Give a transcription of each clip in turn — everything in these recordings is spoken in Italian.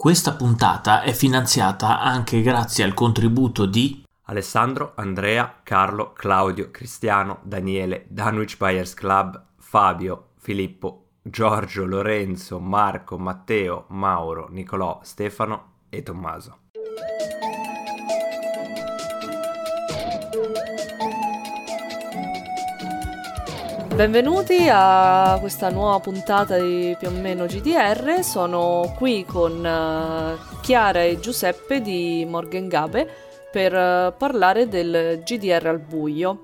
Questa puntata è finanziata anche grazie al contributo di Alessandro, Andrea, Carlo, Claudio, Cristiano, Daniele, Danwich Buyers Club, Fabio, Filippo, Giorgio, Lorenzo, Marco, Matteo, Mauro, Nicolò, Stefano e Tommaso. Benvenuti a questa nuova puntata di più o meno GDR. Sono qui con eh, Chiara e Giuseppe di Morgan Gabe per eh, parlare del GDR al buio.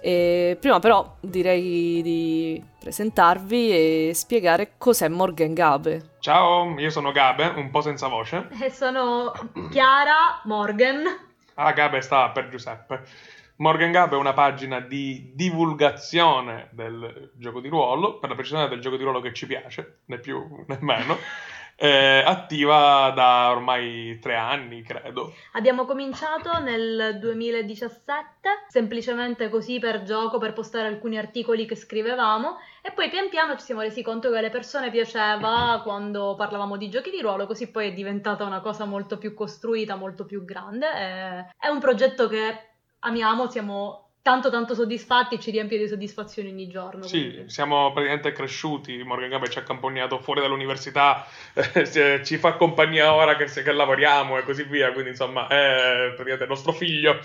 E prima però direi di presentarvi e spiegare cos'è Morgan Gabe. Ciao, io sono Gabe, un po' senza voce. E sono Chiara Morgan. Ah, Gabe sta per Giuseppe. Morgan Gab è una pagina di divulgazione del gioco di ruolo, per la precisione del gioco di ruolo che ci piace, né più né meno, eh, attiva da ormai tre anni, credo. Abbiamo cominciato nel 2017, semplicemente così per gioco, per postare alcuni articoli che scrivevamo, e poi pian piano ci siamo resi conto che alle persone piaceva quando parlavamo di giochi di ruolo, così poi è diventata una cosa molto più costruita, molto più grande. È un progetto che amiamo, siamo tanto tanto soddisfatti e ci riempie di soddisfazione ogni giorno. Sì, quindi. siamo praticamente cresciuti, Morgan Gabe ci ha accompagnato fuori dall'università, eh, ci fa compagnia ora che, che, lavoriamo e così via, quindi insomma è praticamente il nostro figlio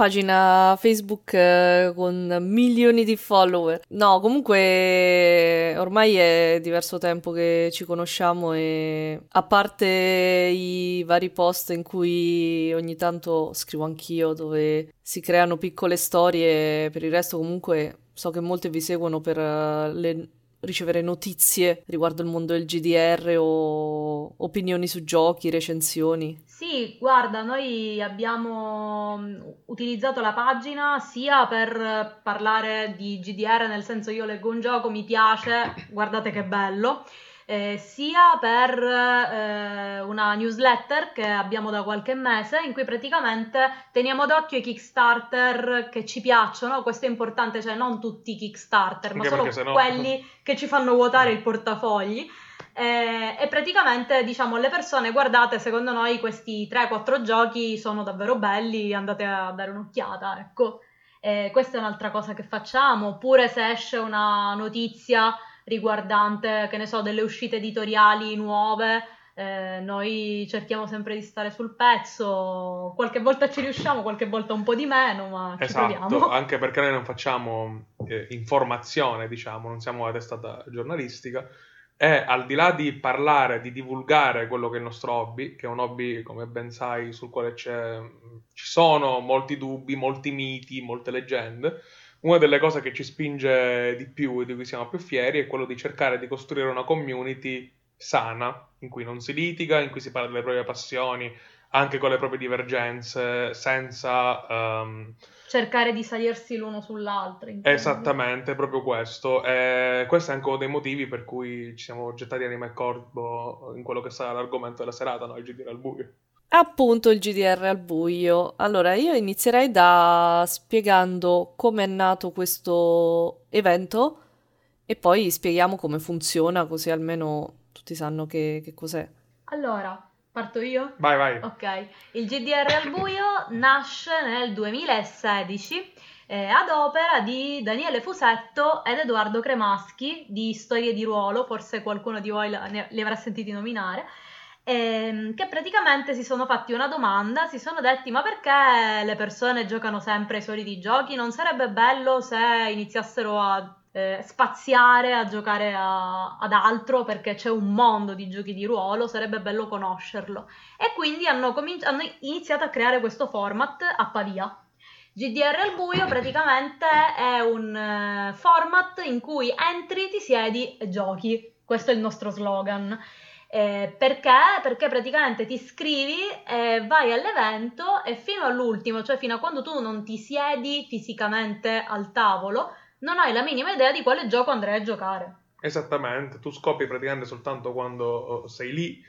pagina Facebook eh, con milioni di follower. No, comunque ormai è diverso tempo che ci conosciamo e a parte i vari post in cui ogni tanto scrivo anch'io dove si creano piccole storie, per il resto comunque so che molti vi seguono per uh, le ricevere notizie riguardo il mondo del GDR o opinioni su giochi, recensioni? Sì, guarda, noi abbiamo mm, utilizzato la pagina sia per parlare di GDR, nel senso io leggo un gioco, mi piace, guardate che bello, eh, sia per eh, una newsletter che abbiamo da qualche mese in cui praticamente teniamo d'occhio i Kickstarter che ci piacciono, questo è importante, cioè non tutti i Kickstarter, Anche ma solo quelli che ci fanno vuotare il portafogli. Eh, e praticamente diciamo alle persone guardate secondo noi questi 3-4 giochi sono davvero belli andate a dare un'occhiata ecco. Eh, questa è un'altra cosa che facciamo oppure se esce una notizia riguardante, che ne so, delle uscite editoriali nuove. Eh, noi cerchiamo sempre di stare sul pezzo, qualche volta ci riusciamo, qualche volta un po' di meno, ma ci esatto, proviamo. anche perché noi non facciamo eh, informazione, diciamo, non siamo una testata giornalistica e al di là di parlare, di divulgare quello che è il nostro hobby, che è un hobby, come ben sai, sul quale ci sono molti dubbi, molti miti, molte leggende, una delle cose che ci spinge di più e di cui siamo più fieri è quello di cercare di costruire una community sana, in cui non si litiga, in cui si parla delle proprie passioni, anche con le proprie divergenze, senza... Um... Cercare di salirsi l'uno sull'altro. Esattamente, proprio questo. E questo è anche uno dei motivi per cui ci siamo gettati anima e corpo in quello che sarà l'argomento della serata, no? il GDR al buio. Appunto il GDR al buio. Allora, io inizierei da spiegando come è nato questo evento e poi spieghiamo come funziona, così almeno tutti sanno che, che cos'è. Allora, parto io? Vai, vai. Ok, il GDR al buio nasce nel 2016 eh, ad opera di Daniele Fusetto ed Edoardo Cremaschi di Storie di ruolo, forse qualcuno di voi li avrà sentiti nominare ehm, che praticamente si sono fatti una domanda, si sono detti ma perché le persone giocano sempre ai soliti giochi? Non sarebbe bello se iniziassero a eh, spaziare, a giocare a, ad altro perché c'è un mondo di giochi di ruolo, sarebbe bello conoscerlo. E quindi hanno, cominci- hanno iniziato a creare questo format a Pavia. GDR al buio praticamente è un uh, format in cui entri, ti siedi e giochi. Questo è il nostro slogan. Eh, perché? Perché praticamente ti iscrivi, eh, vai all'evento e fino all'ultimo, cioè fino a quando tu non ti siedi fisicamente al tavolo, non hai la minima idea di quale gioco andrai a giocare. Esattamente, tu scopri praticamente soltanto quando oh, sei lì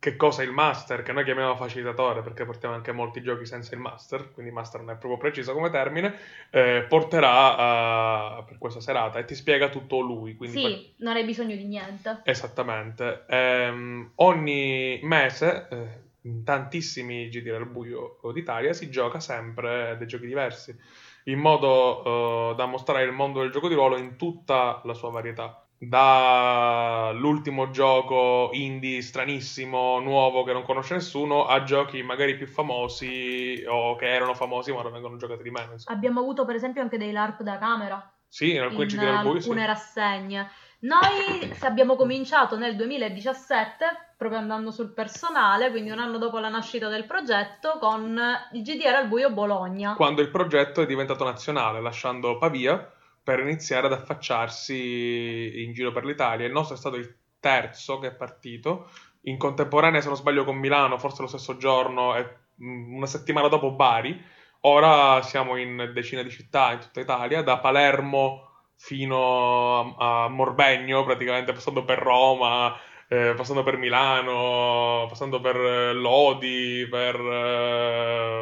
che cosa è il master, che noi chiamiamo facilitatore perché portiamo anche molti giochi senza il master, quindi master non è proprio preciso come termine, eh, porterà uh, per questa serata e ti spiega tutto lui. Quindi sì, poi... non hai bisogno di niente. Esattamente. Um, ogni mese, eh, in tantissimi GD al buio d'Italia, si gioca sempre dei giochi diversi, in modo uh, da mostrare il mondo del gioco di ruolo in tutta la sua varietà dall'ultimo gioco indie stranissimo, nuovo che non conosce nessuno, a giochi magari più famosi o che erano famosi ma non vengono giocati di meno. Insomma. Abbiamo avuto per esempio anche dei LARP da camera. Sì, in alcuni in alcune sì. rassegne. Noi abbiamo cominciato nel 2017, proprio andando sul personale, quindi un anno dopo la nascita del progetto, con il GDR al buio Bologna. Quando il progetto è diventato nazionale, lasciando Pavia per iniziare ad affacciarsi in giro per l'Italia. Il nostro è stato il terzo che è partito, in contemporanea, se non sbaglio, con Milano, forse lo stesso giorno, e mm, una settimana dopo Bari. Ora siamo in decine di città in tutta Italia, da Palermo fino a, Morbegno, praticamente passando per Roma, eh, passando per Milano, passando per eh, Lodi, per eh,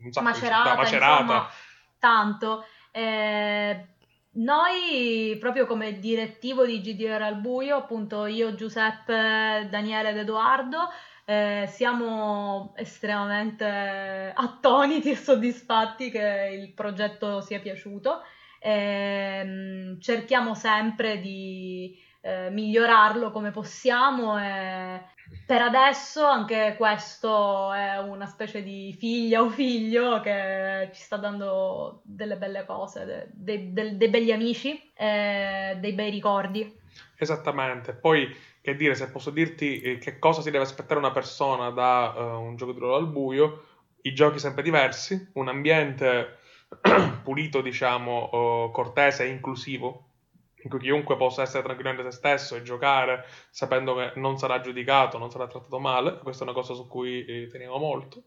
un sacco Macerata, di città, Macerata. Insomma, tanto. Eh, noi, proprio come direttivo di GDR al buio, appunto io, Giuseppe, Daniele ed Edoardo, eh, siamo estremamente attoniti e soddisfatti che il progetto sia piaciuto. Eh, cerchiamo sempre di eh, migliorarlo come possiamo e per adesso anche questo è una specie di figlia o figlio che ci sta dando delle belle cose, dei, dei, dei begli amici, e dei bei ricordi. Esattamente, poi che dire, se posso dirti eh, che cosa si deve aspettare una persona da uh, un gioco di ruolo al buio, i giochi sempre diversi, un ambiente pulito, diciamo, uh, cortese e inclusivo, in cui chiunque possa essere tranquillamente se stesso e giocare sapendo che non sarà giudicato, non sarà trattato male, questa è una cosa su cui eh, teniamo molto.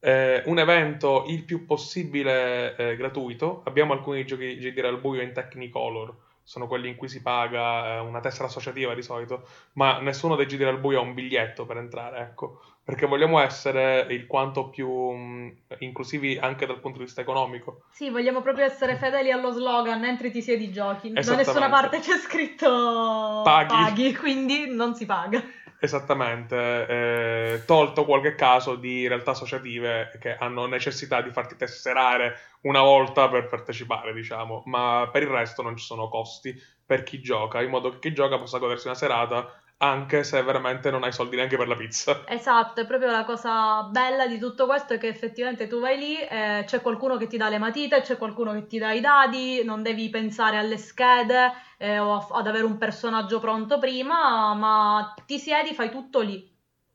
Eh, un evento il più possibile eh, gratuito, abbiamo alcuni giochi di dire al buio in Technicolor, sono quelli in cui si paga eh, una tessera associativa di solito, ma nessuno dei giri al buio ha un biglietto per entrare, ecco perché vogliamo essere il quanto più mh, inclusivi anche dal punto di vista economico. Sì, vogliamo proprio essere fedeli allo slogan entri ti siedi giochi. Da nessuna parte c'è scritto paghi, paghi quindi non si paga. Esattamente, eh, tolto qualche caso di realtà associative che hanno necessità di farti tesserare una volta per partecipare, diciamo, ma per il resto non ci sono costi per chi gioca, in modo che chi gioca possa godersi una serata anche se veramente non hai soldi neanche per la pizza. Esatto, è proprio la cosa bella di tutto questo è che effettivamente tu vai lì, eh, c'è qualcuno che ti dà le matite, c'è qualcuno che ti dà i dadi, non devi pensare alle schede eh, o a, ad avere un personaggio pronto prima, ma ti siedi, fai tutto lì.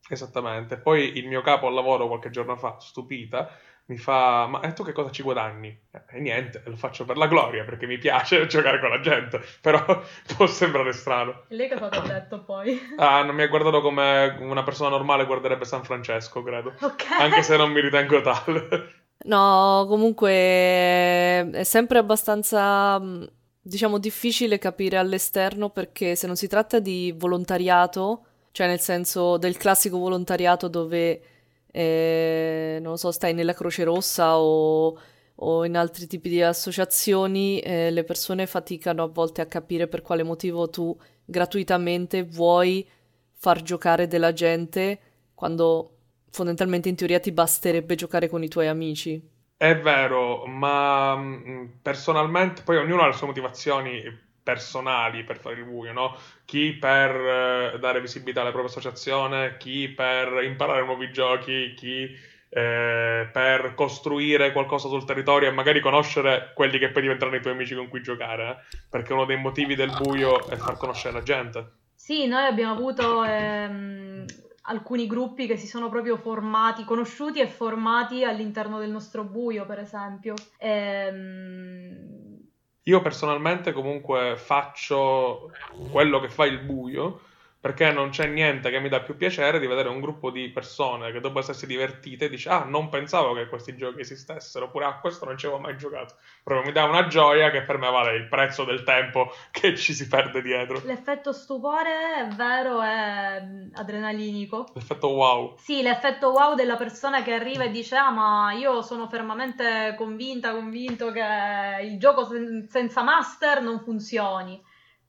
Esattamente. Poi il mio capo al lavoro qualche giorno fa, stupita, mi fa, ma e tu che cosa ci guadagni? E niente, lo faccio per la gloria, perché mi piace giocare con la gente, però può sembrare strano. E lei cosa ti ha detto poi? Ah, non mi ha guardato come una persona normale guarderebbe San Francesco, credo. Ok. Anche se non mi ritengo tale. No, comunque è sempre abbastanza, diciamo, difficile capire all'esterno perché se non si tratta di volontariato, cioè nel senso del classico volontariato dove eh, non so, stai nella Croce Rossa o, o in altri tipi di associazioni, eh, le persone faticano a volte a capire per quale motivo tu gratuitamente vuoi far giocare della gente quando fondamentalmente in teoria ti basterebbe giocare con i tuoi amici. È vero, ma mm, personalmente poi ognuno ha le sue motivazioni personali per fare il buio, no? Chi per eh, dare visibilità alla propria associazione, chi per imparare nuovi giochi, chi eh, per costruire qualcosa sul territorio e magari conoscere quelli che poi diventeranno i tuoi amici con cui giocare, eh? perché uno dei motivi del buio è far conoscere la gente. Sì, noi abbiamo avuto ehm, alcuni gruppi che si sono proprio formati, conosciuti e formati all'interno del nostro buio, per esempio. Ehm io personalmente comunque faccio quello che fa il buio perché non c'è niente che mi dà più piacere di vedere un gruppo di persone che dopo essersi divertite dice ah non pensavo che questi giochi esistessero oppure ah questo non ci avevo mai giocato proprio mi dà una gioia che per me vale il prezzo del tempo che ci si perde dietro L'effetto stupore è vero, è mm, adrenalinico. l'effetto wow Sì, l'effetto wow della persona che arriva e dice: Ah, ma io sono fermamente convinta, convinto che il gioco sen- senza master non funzioni.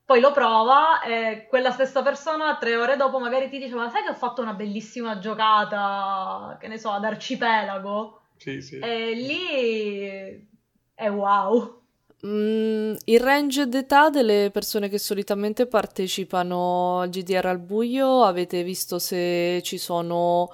Poi lo prova e quella stessa persona tre ore dopo magari ti dice: Ma sai che ho fatto una bellissima giocata, che ne so, ad arcipelago? sì sì E lì è wow. Mm, il range d'età delle persone che solitamente partecipano al GDR al buio, avete visto se ci sono,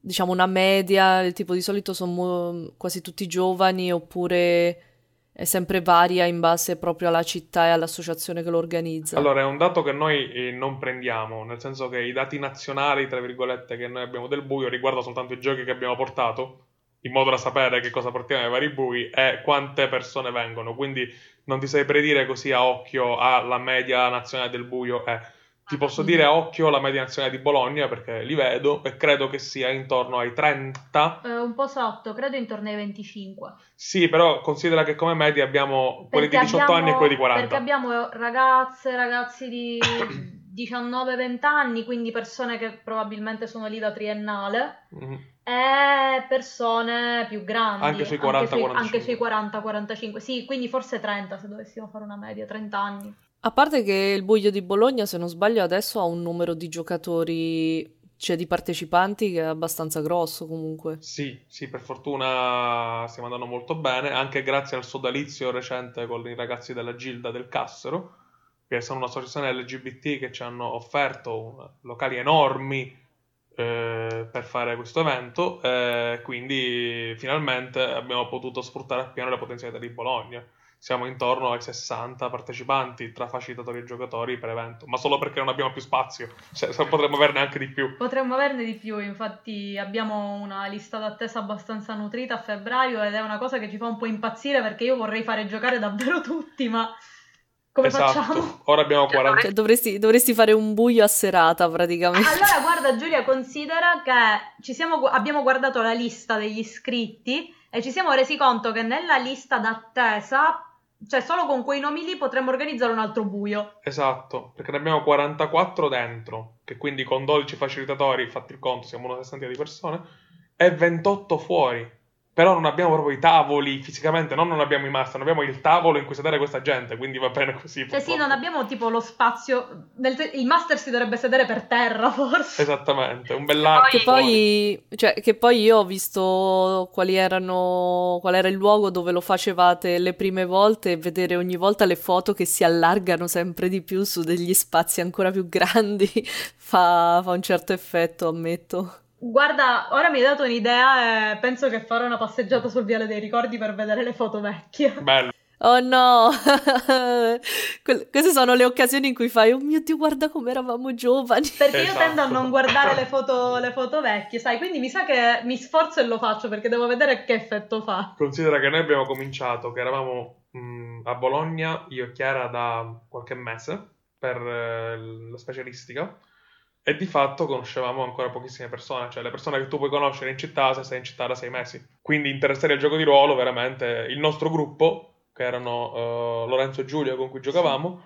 diciamo, una media, tipo di solito sono quasi tutti giovani oppure è sempre varia in base proprio alla città e all'associazione che lo organizza? Allora, è un dato che noi eh, non prendiamo, nel senso che i dati nazionali, tra virgolette, che noi abbiamo del buio riguardano soltanto i giochi che abbiamo portato, in modo da sapere che cosa portiamo ai vari bui e quante persone vengono. Quindi non ti saprei dire così a occhio ah, la media nazionale del buio è. Ti posso dire a occhio la media nazionale di Bologna perché li vedo e credo che sia intorno ai 30. Eh, un po' sotto, credo intorno ai 25. Sì, però considera che come media abbiamo quelli di Perché 18 abbiamo- anni e quelli di 40. Perché abbiamo ragazze, ragazzi di 19-20 anni, quindi persone che probabilmente sono lì da triennale, Mhm. e persone più grandi. Anche sui 40-45. Anche sui 40-45. Sì, quindi forse 30 se dovessimo fare una media, 30 anni. A parte che il buio di Bologna, se non sbaglio, adesso ha un numero di giocatori, cioè di partecipanti che è abbastanza grosso comunque. Sì, sì, per fortuna stiamo andando molto bene, anche grazie al sodalizio recente con i ragazzi della Gilda del Cassero, che sono un'associazione LGBT che ci hanno offerto locali enormi eh, per fare questo evento, e quindi finalmente abbiamo potuto sfruttare appieno le potenzialità di Bologna. Siamo intorno ai 60 partecipanti tra facilitatori e giocatori per evento, ma solo perché non abbiamo più spazio, cioè, se- potremmo averne anche di più. Potremmo averne di più, infatti abbiamo una lista d'attesa abbastanza nutrita a febbraio ed è una cosa che ci fa un po' impazzire perché io vorrei fare giocare davvero tutti, ma come esatto, facciamo? ora abbiamo 40. Cioè, dovresti, dovresti fare un buio a serata praticamente. Allora, guarda Giulia, considera che ci siamo abbiamo guardato la lista degli iscritti e ci siamo resi conto che nella lista d'attesa, cioè solo con quei nomi lì potremmo organizzare un altro buio. Esatto, perché ne abbiamo 44 dentro, che quindi con 12 facilitatori, fatti il conto, siamo una sessantina di persone, e 28 fuori. Però non abbiamo proprio i tavoli fisicamente, no, non abbiamo i master, non abbiamo il tavolo in cui sedere questa gente, quindi va bene così. Cioè sì, non abbiamo tipo lo spazio, nel te- il master si dovrebbe sedere per terra forse. Esattamente, un bell'arco Che poi, cioè, che poi io ho visto quali erano, qual era il luogo dove lo facevate le prime volte e vedere ogni volta le foto che si allargano sempre di più su degli spazi ancora più grandi fa, fa un certo effetto, ammetto. Guarda, ora mi hai dato un'idea e penso che farò una passeggiata sul Viale dei Ricordi per vedere le foto vecchie. Bello. Oh no! Que- queste sono le occasioni in cui fai, oh mio Dio, guarda come eravamo giovani. Perché io Esatto. tendo a non guardare le foto, le foto vecchie, sai? Quindi mi sa che mi sforzo e lo faccio perché devo vedere che effetto fa. Considera che noi abbiamo cominciato, che eravamo mh, a Bologna, io e Chiara, da qualche mese per eh, la specialistica e di fatto conoscevamo ancora pochissime persone, cioè le persone che tu puoi conoscere in città se sei in città da sei mesi. Quindi interessati al gioco di ruolo, veramente il nostro gruppo, che erano eh, Lorenzo e Giulio con cui giocavamo,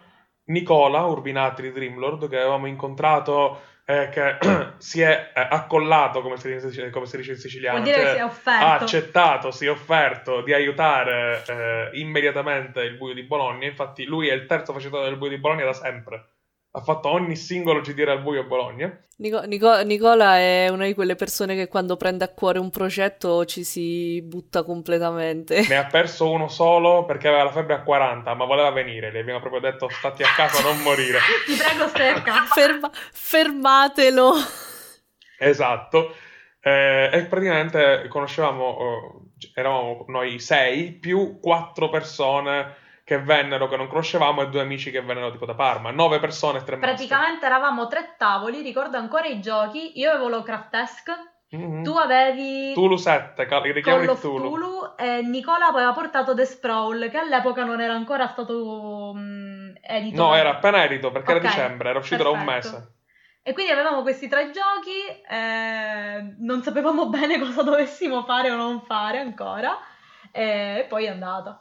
Nicola Urbinati di Dreamlord, che avevamo incontrato e che si è eh, accollato, come si dice, come si dice in siciliano. Vuol dire cioè che si è ha offerto. accettato, si è offerto di aiutare eh, immediatamente il buio di Bologna. Infatti, lui è il terzo facilitore del buio di Bologna da sempre. Ha fatto ogni singolo GDR al buio a Bologna. Nico- Nico- Nicola è una di quelle persone che quando prende a cuore un progetto ci si butta completamente. Ne ha perso uno solo perché aveva la febbre a 40, ma voleva venire. Le abbiamo proprio detto: stati a casa, non morire. Ti prego, stai a casa. Ferma- fermatelo! Esatto. Eh, e praticamente conoscevamo, eh, eravamo noi sei più quattro persone che vennero che non conoscevamo e due amici che vennero tipo da Parma. Nove persone e tre master. Praticamente eravamo tre tavoli, ricordo ancora i giochi. Io avevo lo Craftesk, Mhm. tu avevi Tulu 7, cal- richiami Call Tulu. Tulu e Nicola aveva portato The Sprawl che all'epoca non era ancora stato mm, edito. No, era appena edito perché Ok, era dicembre, era uscito da un perfetto. mese. E quindi avevamo questi tre giochi, eh, non sapevamo bene cosa dovessimo fare o non fare ancora, e poi è andata.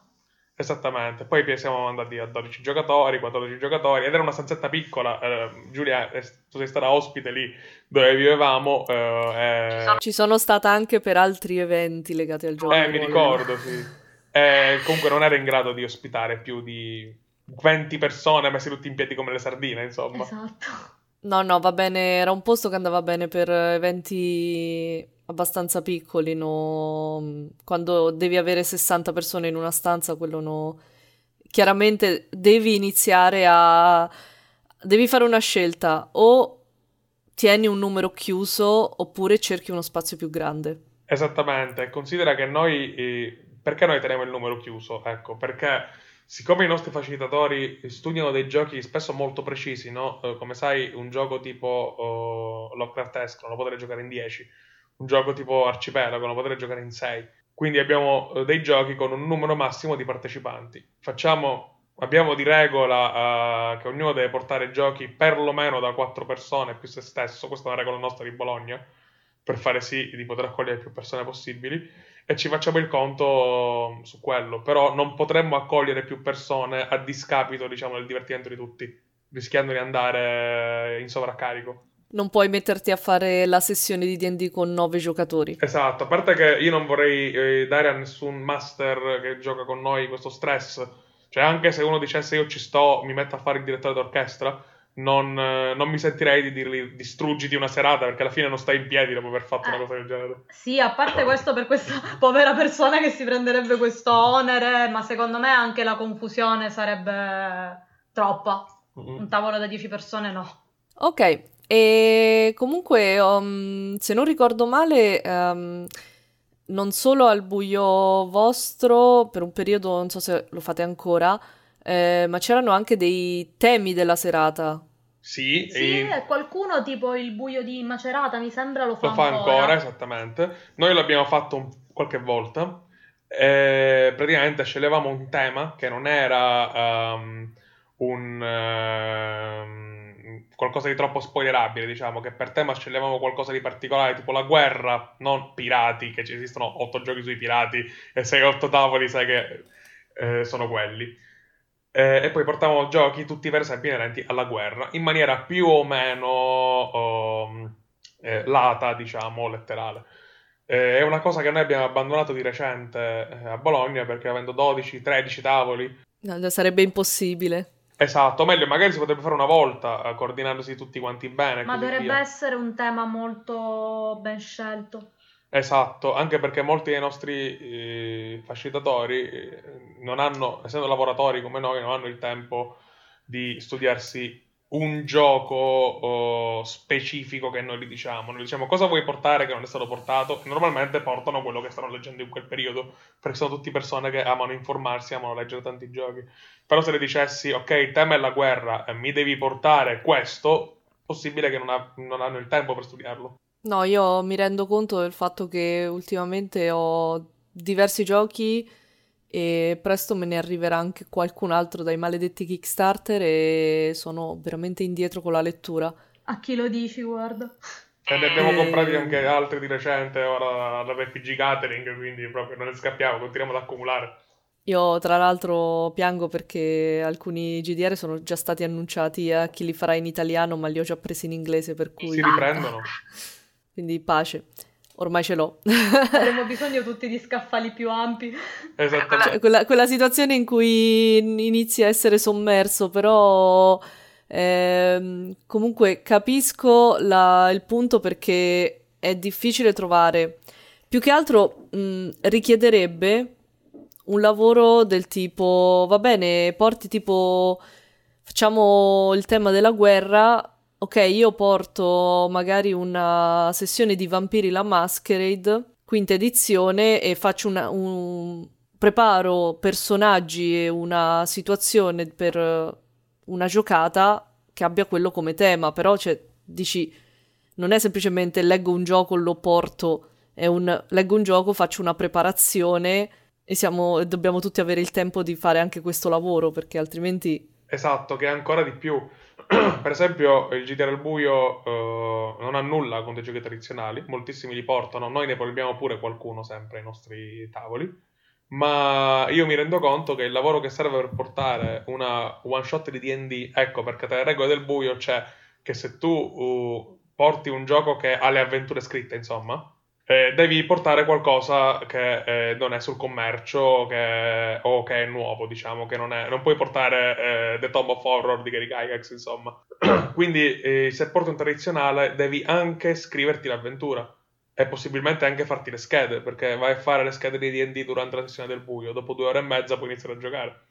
Esattamente, poi siamo andati a 12 giocatori, 14 giocatori ed era una stanzetta piccola. Eh, Giulia, eh, tu sei stata ospite lì dove vivevamo. Eh, Ci sono stata anche per altri eventi legati al gioco. Eh, mi ricordo, sì. Eh, comunque non era in grado di ospitare più di 20 persone messe tutti in piedi come le sardine, insomma. Esatto. No, no, va bene, era un posto che andava bene per eventi abbastanza piccoli, no? quando devi avere 60 persone in una stanza, quello no. Chiaramente devi iniziare a... devi fare una scelta, o tieni un numero chiuso oppure cerchi uno spazio più grande. Esattamente, considera che noi, eh, perché noi teniamo il numero chiuso? Ecco, perché siccome i nostri facilitatori studiano dei giochi spesso molto precisi, no? Eh, come sai, un gioco tipo oh, Lovecraft Esque non lo potrei giocare in 10 un gioco tipo Arcipelago, lo potrei giocare in 6. Quindi abbiamo eh, dei giochi con un numero massimo di partecipanti. Facciamo, abbiamo di regola uh, che ognuno deve portare giochi perlomeno da 4 persone più se stesso, questa è una regola nostra di Bologna, per fare sì di poter accogliere più persone possibili e ci facciamo il conto su quello, però non potremmo accogliere più persone a discapito, diciamo, del divertimento di tutti, rischiando di andare in sovraccarico non puoi metterti a fare la sessione di DD con nove giocatori. Esatto, a parte che io non vorrei eh, dare a nessun master che gioca con noi questo stress. Cioè, anche se uno dicesse io ci sto, mi metto a fare il direttore d'orchestra, non, eh, non mi sentirei di dirgli distruggiti una serata perché alla fine non stai in piedi dopo aver fatto eh, una cosa del genere. Sì, a parte questo per questa povera persona che si prenderebbe questo onere, ma secondo me anche la confusione sarebbe troppa. Mm-hmm. Un tavolo da 10 persone no. Ok, e comunque, um, se non ricordo male, um, non solo al buio vostro, per un periodo, non so se lo fate ancora, eh, ma c'erano anche dei temi della serata. Sì, sì e... qualcuno tipo il buio di Macerata, mi sembra, lo fa, lo fa ancora. ancora. esattamente. Noi l'abbiamo fatto qualche volta. E praticamente sceglievamo un tema che non era um, un... Uh qualcosa di troppo spoilerabile, diciamo, che per tema sceglievamo qualcosa di particolare, tipo la guerra, non pirati, che ci esistono otto giochi sui pirati e 6-8 tavoli, sai che eh, sono quelli. Eh, e poi portavamo giochi tutti per esempio inerenti alla guerra, in maniera più o meno oh, eh, lata, diciamo, letterale. Eh, è una cosa che noi abbiamo abbandonato di recente eh, a Bologna perché avendo 12-13 tavoli... No, sarebbe impossibile. Esatto, meglio, magari si potrebbe fare una volta, eh, coordinandosi tutti quanti bene. Ma dovrebbe via. essere un tema molto ben scelto. Esatto, anche perché molti dei nostri eh, facilitatori eh, non hanno, essendo lavoratori come noi, non hanno il tempo di studiarsi un gioco oh, specifico che noi gli diciamo. Noi diciamo cosa vuoi portare che non è stato portato normalmente portano quello che stanno leggendo in quel periodo, perché sono tutte persone che amano informarsi, amano leggere tanti giochi. Però se le dicessi, ok, il tema è la guerra e mi devi portare questo, possibile che non, ha, non hanno il tempo per studiarlo. No, io mi rendo conto del fatto che ultimamente ho diversi giochi e presto me ne arriverà anche qualcun altro dai maledetti Kickstarter e sono veramente indietro con la lettura. A chi lo dici, guarda? E ne abbiamo comprati anche altri di recente, ora la RPG Gathering, quindi proprio non ne scappiamo, continuiamo ad accumulare. Io tra l'altro piango perché alcuni GDR sono già stati annunciati a chi li farà in italiano, ma li ho già presi in inglese, per cui... Si riprendono. Quindi pace. Ormai ce l'ho. Avremo bisogno tutti di scaffali più ampi. Esattamente. Cioè, quella, quella, situazione in cui inizi a essere sommerso, però ehm, comunque capisco la, il punto perché è difficile trovare. Più che altro mh, richiederebbe un lavoro del tipo, va bene, porti tipo, facciamo il tema della guerra, ok, io porto magari una sessione di Vampiri la Masquerade, quinta edizione, e faccio una, un... preparo personaggi e una situazione per una giocata che abbia quello come tema, però cioè, dici, non è semplicemente leggo un gioco, lo porto, è un leggo un gioco, faccio una preparazione e siamo, dobbiamo tutti avere il tempo di fare anche questo lavoro perché altrimenti... Esatto, che è ancora di più. per esempio, il GDR al buio uh, non ha nulla contro i giochi tradizionali, moltissimi li portano, noi ne proviamo pure qualcuno sempre ai nostri tavoli, ma io mi rendo conto che il lavoro che serve per portare una one shot di D&D, ecco perché tra le regole del buio c'è che se tu uh, porti un gioco che ha le avventure scritte, insomma, eh, devi portare qualcosa che eh, non è sul commercio che, o che è nuovo, diciamo, che non, è, non puoi portare eh, The Tomb of Horror di Gary Gygax, insomma. Quindi eh, se porti un tradizionale devi anche scriverti l'avventura e possibilmente anche farti le schede, perché vai a fare le schede di D&D durante la sessione del buio, dopo due ore e mezza puoi iniziare a giocare.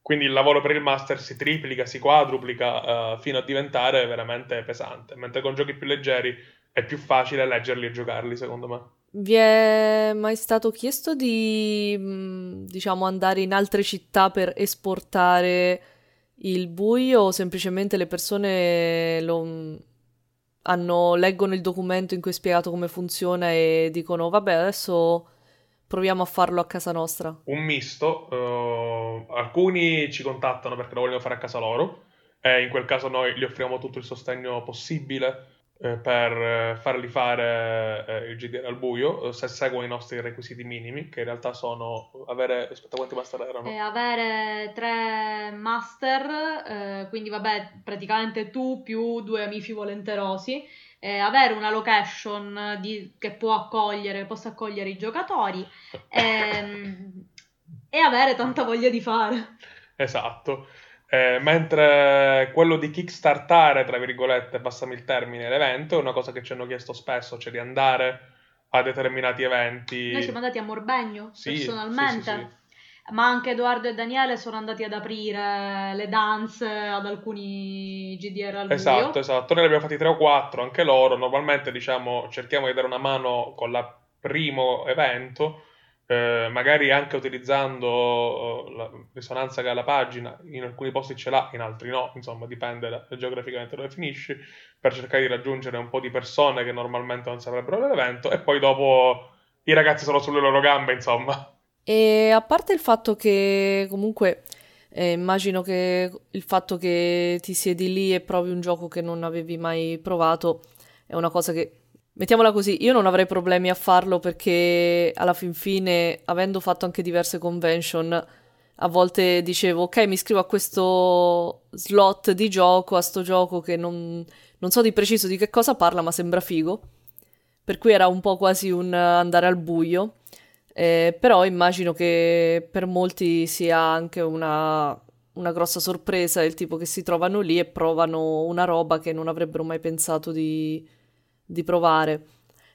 Quindi il lavoro per il master si triplica, si quadruplica uh, fino a diventare veramente pesante, mentre con giochi più leggeri è più facile leggerli e giocarli, secondo me. Vi è mai stato chiesto di, mm, diciamo, andare in altre città per esportare il buio o semplicemente le persone lo, mm, hanno, leggono il documento in cui è spiegato come funziona e dicono vabbè adesso proviamo a farlo a casa nostra? Un misto, uh, alcuni ci contattano perché lo vogliono fare a casa loro e in quel caso noi gli offriamo tutto il sostegno possibile per eh, farli fare eh, il GDR al buio se seguono i nostri requisiti minimi che in realtà sono avere aspetta quanti master erano? Eh, avere tre master quindi vabbè praticamente tu più due amici volenterosi avere una location di, che può accogliere possa accogliere i giocatori ehm, e avere tanta voglia di fare esatto eh, mentre quello di kickstartare, tra virgolette, passami il termine, l'evento è una cosa che ci hanno chiesto spesso, cioè di andare a determinati eventi. Noi siamo andati a Morbegno sì, personalmente. Sì, sì, ma anche Edoardo e Daniele sono andati ad aprire le danze ad alcuni GDR al Esatto, esatto. Noi ne abbiamo fatti tre o quattro, anche loro. Normalmente, diciamo, cerchiamo di dare una mano con il primo evento eh, magari anche utilizzando eh, la risonanza che ha la pagina, in alcuni posti ce l'ha, in altri no, insomma dipende da, geograficamente dove finisci, per cercare di raggiungere un po' di persone che normalmente non saprebbero dell'evento e poi dopo i ragazzi sono sulle loro gambe, insomma. E a parte il fatto che comunque eh, immagino che il fatto che ti siedi lì e provi un gioco che non avevi mai provato è una cosa che Mettiamola così, io non avrei problemi a farlo perché alla fin fine, avendo fatto anche diverse convention, a volte dicevo ok, mi iscrivo a questo slot di gioco, a sto gioco che non, non so di preciso di che cosa parla, ma sembra figo. Per cui era un po' quasi un andare al buio. Eh, però immagino che per molti sia anche una, una grossa sorpresa il tipo che si trovano lì e provano una roba che non avrebbero mai pensato di, di provare.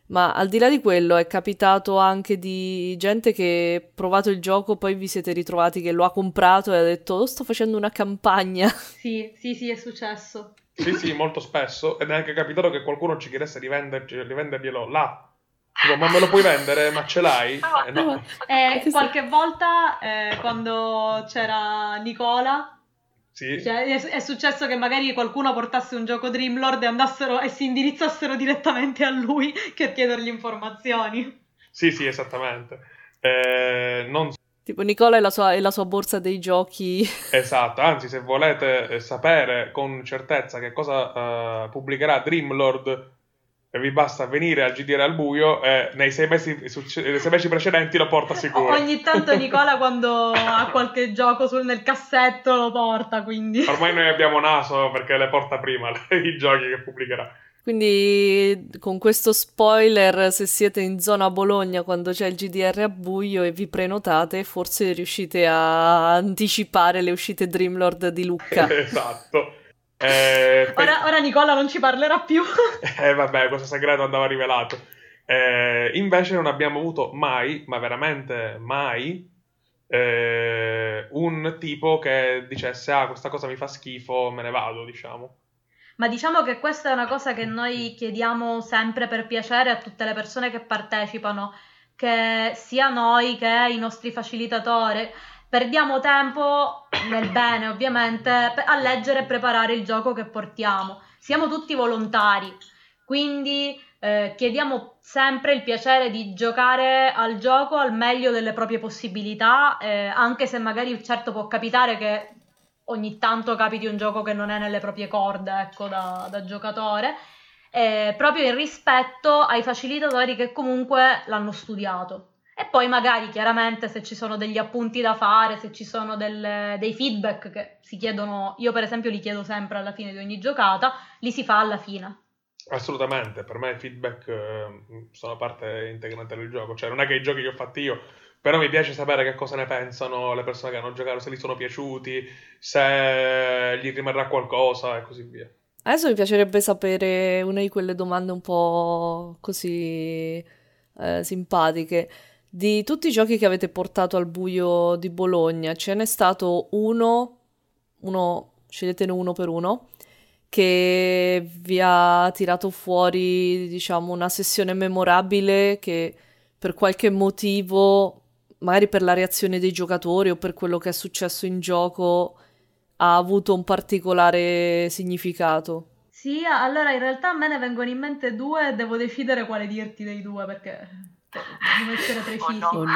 Ma al di là di quello è capitato anche di gente che ha provato il gioco, poi vi siete ritrovati che lo ha comprato e ha detto oh, sto facendo una campagna. Sì, sì, sì, è successo. Sì, sì, molto spesso. Ed è anche capitato che qualcuno ci chiedesse di venderglielo là. Tipo, ma me lo puoi vendere? Ma ce l'hai? Eh, no. eh, qualche volta eh, quando c'era Nicola sì. Cioè, è, è, successo che magari qualcuno portasse un gioco Dreamlord e andassero e si indirizzassero direttamente a lui per chiedergli informazioni. Sì, sì, esattamente. Eh, non... Tipo Nicola e la, sua, e la sua borsa dei giochi. Esatto, anzi se volete sapere con certezza che cosa uh, pubblicherà Dreamlord e vi basta venire al GDR al buio e nei sei mesi, nei sei mesi precedenti lo porta sicuro. Ogni tanto Nicola quando ha qualche gioco sul, nel cassetto lo porta, quindi... Ormai noi abbiamo naso perché le porta prima i giochi che pubblicherà. Quindi con questo spoiler, se siete in zona Bologna quando c'è il GDR a buio e vi prenotate, forse riuscite a anticipare le uscite Dreamlord di Lucca. esatto. Eh, ora, ora, Nicola non ci parlerà più. eh vabbè, questo segreto andava rivelato. Eh, invece non abbiamo avuto mai, ma veramente mai, eh, un tipo che dicesse ah questa cosa mi fa schifo, me ne vado, diciamo. Ma diciamo che questa è una cosa che noi chiediamo sempre per piacere a tutte le persone che partecipano, che sia noi che i nostri facilitatori perdiamo tempo nel bene ovviamente a leggere e preparare il gioco che portiamo. Siamo tutti volontari, quindi eh, chiediamo sempre il piacere di giocare al gioco al meglio delle proprie possibilità, eh, anche se magari certo può capitare che ogni tanto capiti un gioco che non è nelle proprie corde, ecco, da, da giocatore, eh, proprio in rispetto ai facilitatori che comunque l'hanno studiato. E poi magari chiaramente se ci sono degli appunti da fare, se ci sono delle, dei feedback che si chiedono, io per esempio li chiedo sempre alla fine di ogni giocata, li si fa alla fine. Assolutamente, per me i feedback eh, sono parte integrante del gioco, cioè non è che i giochi che ho fatto io, però mi piace sapere che cosa ne pensano le persone che hanno giocato, se gli sono piaciuti, se gli rimarrà qualcosa e così via. Adesso mi piacerebbe sapere una di quelle domande un po' così eh, simpatiche. Di tutti i giochi che avete portato al buio di Bologna, ce n'è stato uno, uno, sceglietene uno per uno, che vi ha tirato fuori, diciamo, una sessione memorabile che per qualche motivo, magari per la reazione dei giocatori o per quello che è successo in gioco, ha avuto un particolare significato. Sì, allora in realtà a me ne vengono in mente due e devo decidere quale dirti dei due perché devo essere precisi. Oh no.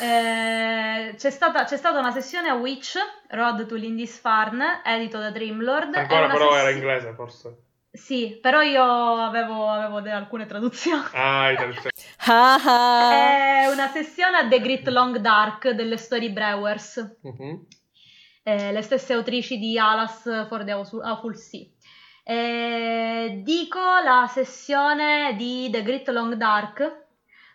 eh, c'è, stata, c'è, stata, una sessione a Witch, Road to Lindisfarne, edito da Dreamlord. Ancora però sess- era inglese forse. Sì, però io avevo, avevo de- alcune traduzioni. Ah, i traduzioni. È una sessione a The Great Long Dark delle Story Brewers. Uh-huh. Eh, le stesse autrici di Alas for the Awful Sea. Eh, dico la sessione di The Great Long Dark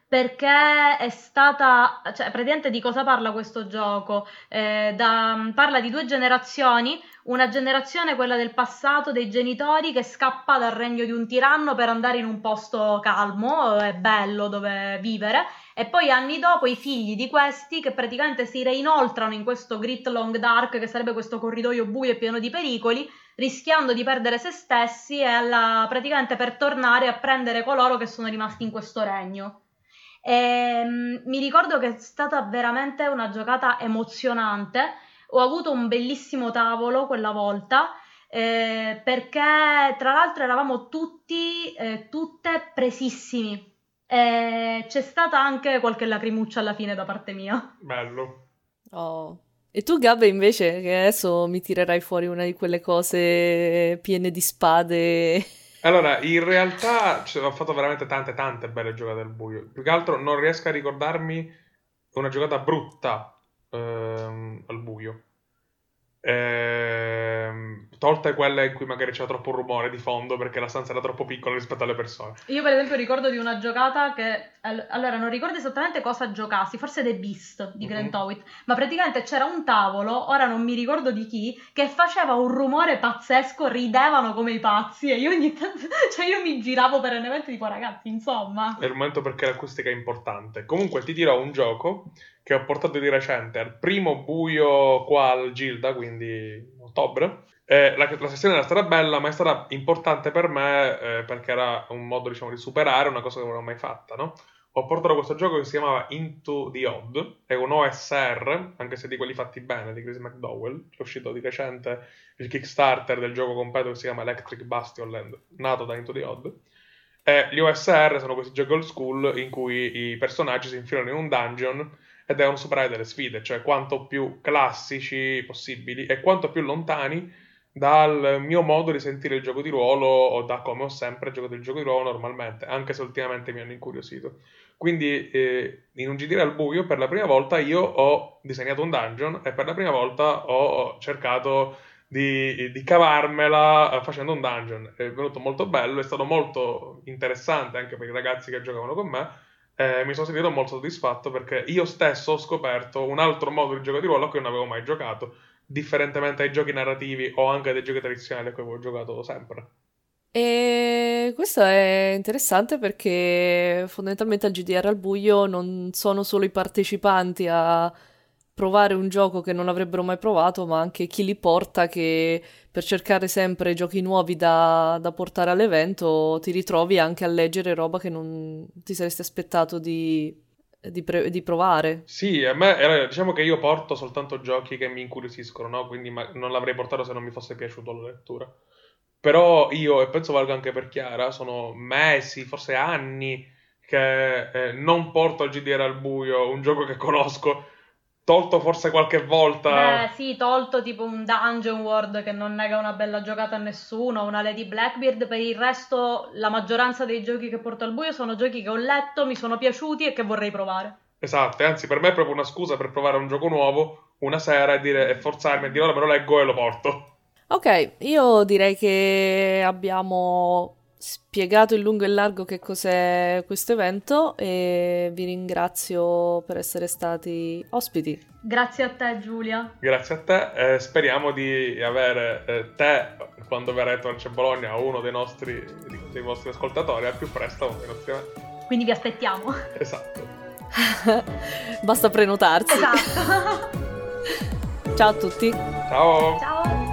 perché è stata, cioè praticamente di cosa parla questo gioco? Eh, da, parla di due generazioni, una generazione quella del passato dei genitori che scappa dal regno di un tiranno per andare in un posto calmo e bello dove vivere e poi anni dopo i figli di questi che praticamente si reinoltrano in questo Grit Long Dark che sarebbe questo corridoio buio e pieno di pericoli rischiando di perdere se stessi e alla, praticamente per tornare a prendere coloro che sono rimasti in questo regno. E, ehm, mi ricordo che è stata veramente una giocata emozionante. Ho avuto un bellissimo tavolo quella volta. Eh, perché tra l'altro eravamo tutti, eh, tutte presissimi. Eh, c'è stata anche qualche lacrimuccia alla fine da parte mia. Bello. Oh. E tu, Gabbe, invece, che adesso mi tirerai fuori una di quelle cose piene di spade allora, in realtà cioè, ho fatto veramente tante, tante belle giocate al buio. Più che altro non riesco a ricordarmi una giocata brutta ehm, al buio. Ehm, tolte quelle in cui magari c'era troppo rumore di fondo perché la stanza era troppo piccola rispetto alle persone. Io, per esempio, ricordo di una giocata che. Allora, non ricordo esattamente cosa giocassi, forse The Beast di Grant mm-hmm. Howitt, ma praticamente c'era un tavolo, ora non mi ricordo di chi, che faceva un rumore pazzesco, ridevano come i pazzi e io ogni tanto. cioè, io mi giravo perennemente, tipo, ragazzi, insomma. È il momento perché l'acustica è importante. Comunque, ti dirò un gioco che ho portato di recente al primo buio qua al Gilda, quindi ottobre. Eh, la, la, sessione era stata bella, ma è stata importante per me eh, perché era un modo, diciamo, di superare una cosa che non ho mai fatta, no? Ho portato questo gioco che si chiamava Into the Odd, è un OSR, anche se di quelli fatti bene, di Chris McDowell, è uscito di recente il Kickstarter del gioco completo che si chiama Electric Bastion Land, nato da Into the Odd. E gli OSR sono questi giochi old school in cui i personaggi si infilano in un dungeon e devono superare delle sfide, cioè quanto più classici possibili e quanto più lontani dal mio modo di sentire il gioco di ruolo o da come ho sempre giocato il gioco di ruolo normalmente, anche se ultimamente mi hanno incuriosito. Quindi eh, in un GDR al buio per la prima volta io ho disegnato un dungeon e per la prima volta ho cercato di, di cavarmela eh, facendo un dungeon. È venuto molto bello, è stato molto interessante anche per i ragazzi che giocavano con me eh, mi sono sentito molto soddisfatto perché io stesso ho scoperto un altro modo di gioco di ruolo cui non avevo mai giocato, differentemente dai giochi narrativi o anche dai giochi tradizionali a cui avevo giocato sempre. E questo è interessante perché fondamentalmente al GDR al buio non sono solo i partecipanti a provare un gioco che non avrebbero mai provato, ma anche chi li porta che per cercare sempre giochi nuovi da, da portare all'evento ti ritrovi anche a leggere roba che non ti saresti aspettato di, di, pre- di, provare. Sì, a me diciamo che io porto soltanto giochi che mi incuriosiscono, no? quindi ma- non l'avrei portato se non mi fosse piaciuto la lettura. Però io, e penso valga anche per Chiara, sono mesi, forse anni che eh, non porto al GDR al buio un gioco che conosco tolto forse qualche volta. Eh sì, tolto tipo un Dungeon World che non nega una bella giocata a nessuno, una Lady Blackbeard, per il resto la maggioranza dei giochi che porto al buio sono giochi che ho letto, mi sono piaciuti e che vorrei provare. Esatto, anzi per me è proprio una scusa per provare un gioco nuovo una sera e, dire, e forzarmi a dire ora me lo leggo e lo porto. Ok, io direi che abbiamo spiegato in lungo e largo che cos'è questo evento e vi ringrazio per essere stati ospiti. Grazie a te Giulia. Grazie a te, eh, speriamo di avere eh, te quando verrai a Torce Bologna uno dei nostri, dei vostri ascoltatori al più presto. Quindi vi aspettiamo. Esatto. Basta prenotarsi. Esatto. Ciao a tutti. Ciao. Ciao.